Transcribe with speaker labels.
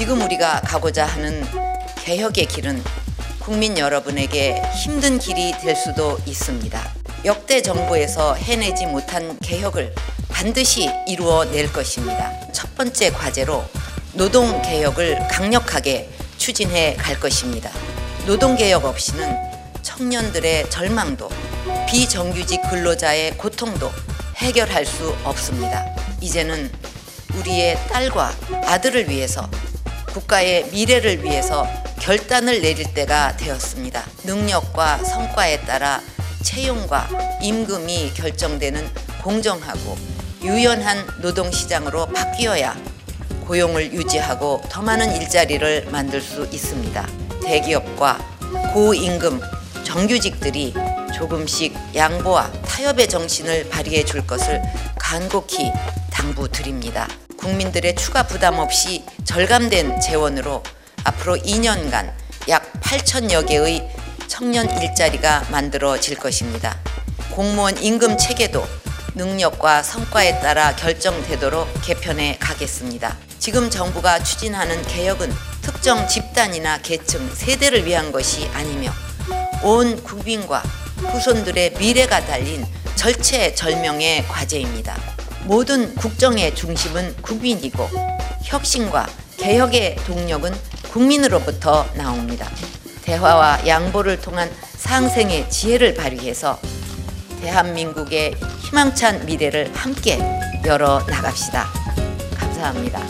Speaker 1: 지금 우리가 가고자 하는 개혁의 길은 국민 여러분에게 힘든 길이 될 수도 있습니다. 역대 정부에서 해내지 못한 개혁을 반드시 이루어낼 것입니다. 첫 번째 과제로 노동 개혁을 강력하게 추진해 갈 것입니다. 노동 개혁 없이는 청년들의 절망도 비정규직 근로자의 고통도 해결할 수 없습니다. 이제는 우리의 딸과 아들을 위해서 국가의 미래를 위해서 결단을 내릴 때가 되었습니다. 능력과 성과에 따라 채용과 임금이 결정되는 공정하고 유연한 노동시장으로 바뀌어야 고용을 유지하고 더 많은 일자리를 만들 수 있습니다. 대기업과 고임금 정규직들이 조금씩 양보와 타협의 정신을 발휘해 줄 것을 간곡히 당부드립니다. 국민들의 추가 부담 없이 절감된 재원으로 앞으로 2년간 약 8천여 개의 청년 일자리가 만들어질 것입니다. 공무원 임금 체계도 능력과 성과에 따라 결정되도록 개편해 가겠습니다. 지금 정부가 추진하는 개혁은 특정 집단이나 계층, 세대를 위한 것이 아니며 온 국민과 후손들의 미래가 달린 절체절명의 과제입니다. 모든 국정의 중심은 국민이고 혁신과 개혁의 동력은 국민으로부터 나옵니다. 대화와 양보를 통한 상생의 지혜를 발휘해서 대한민국의 희망찬 미래를 함께 열어 나갑시다. 감사합니다.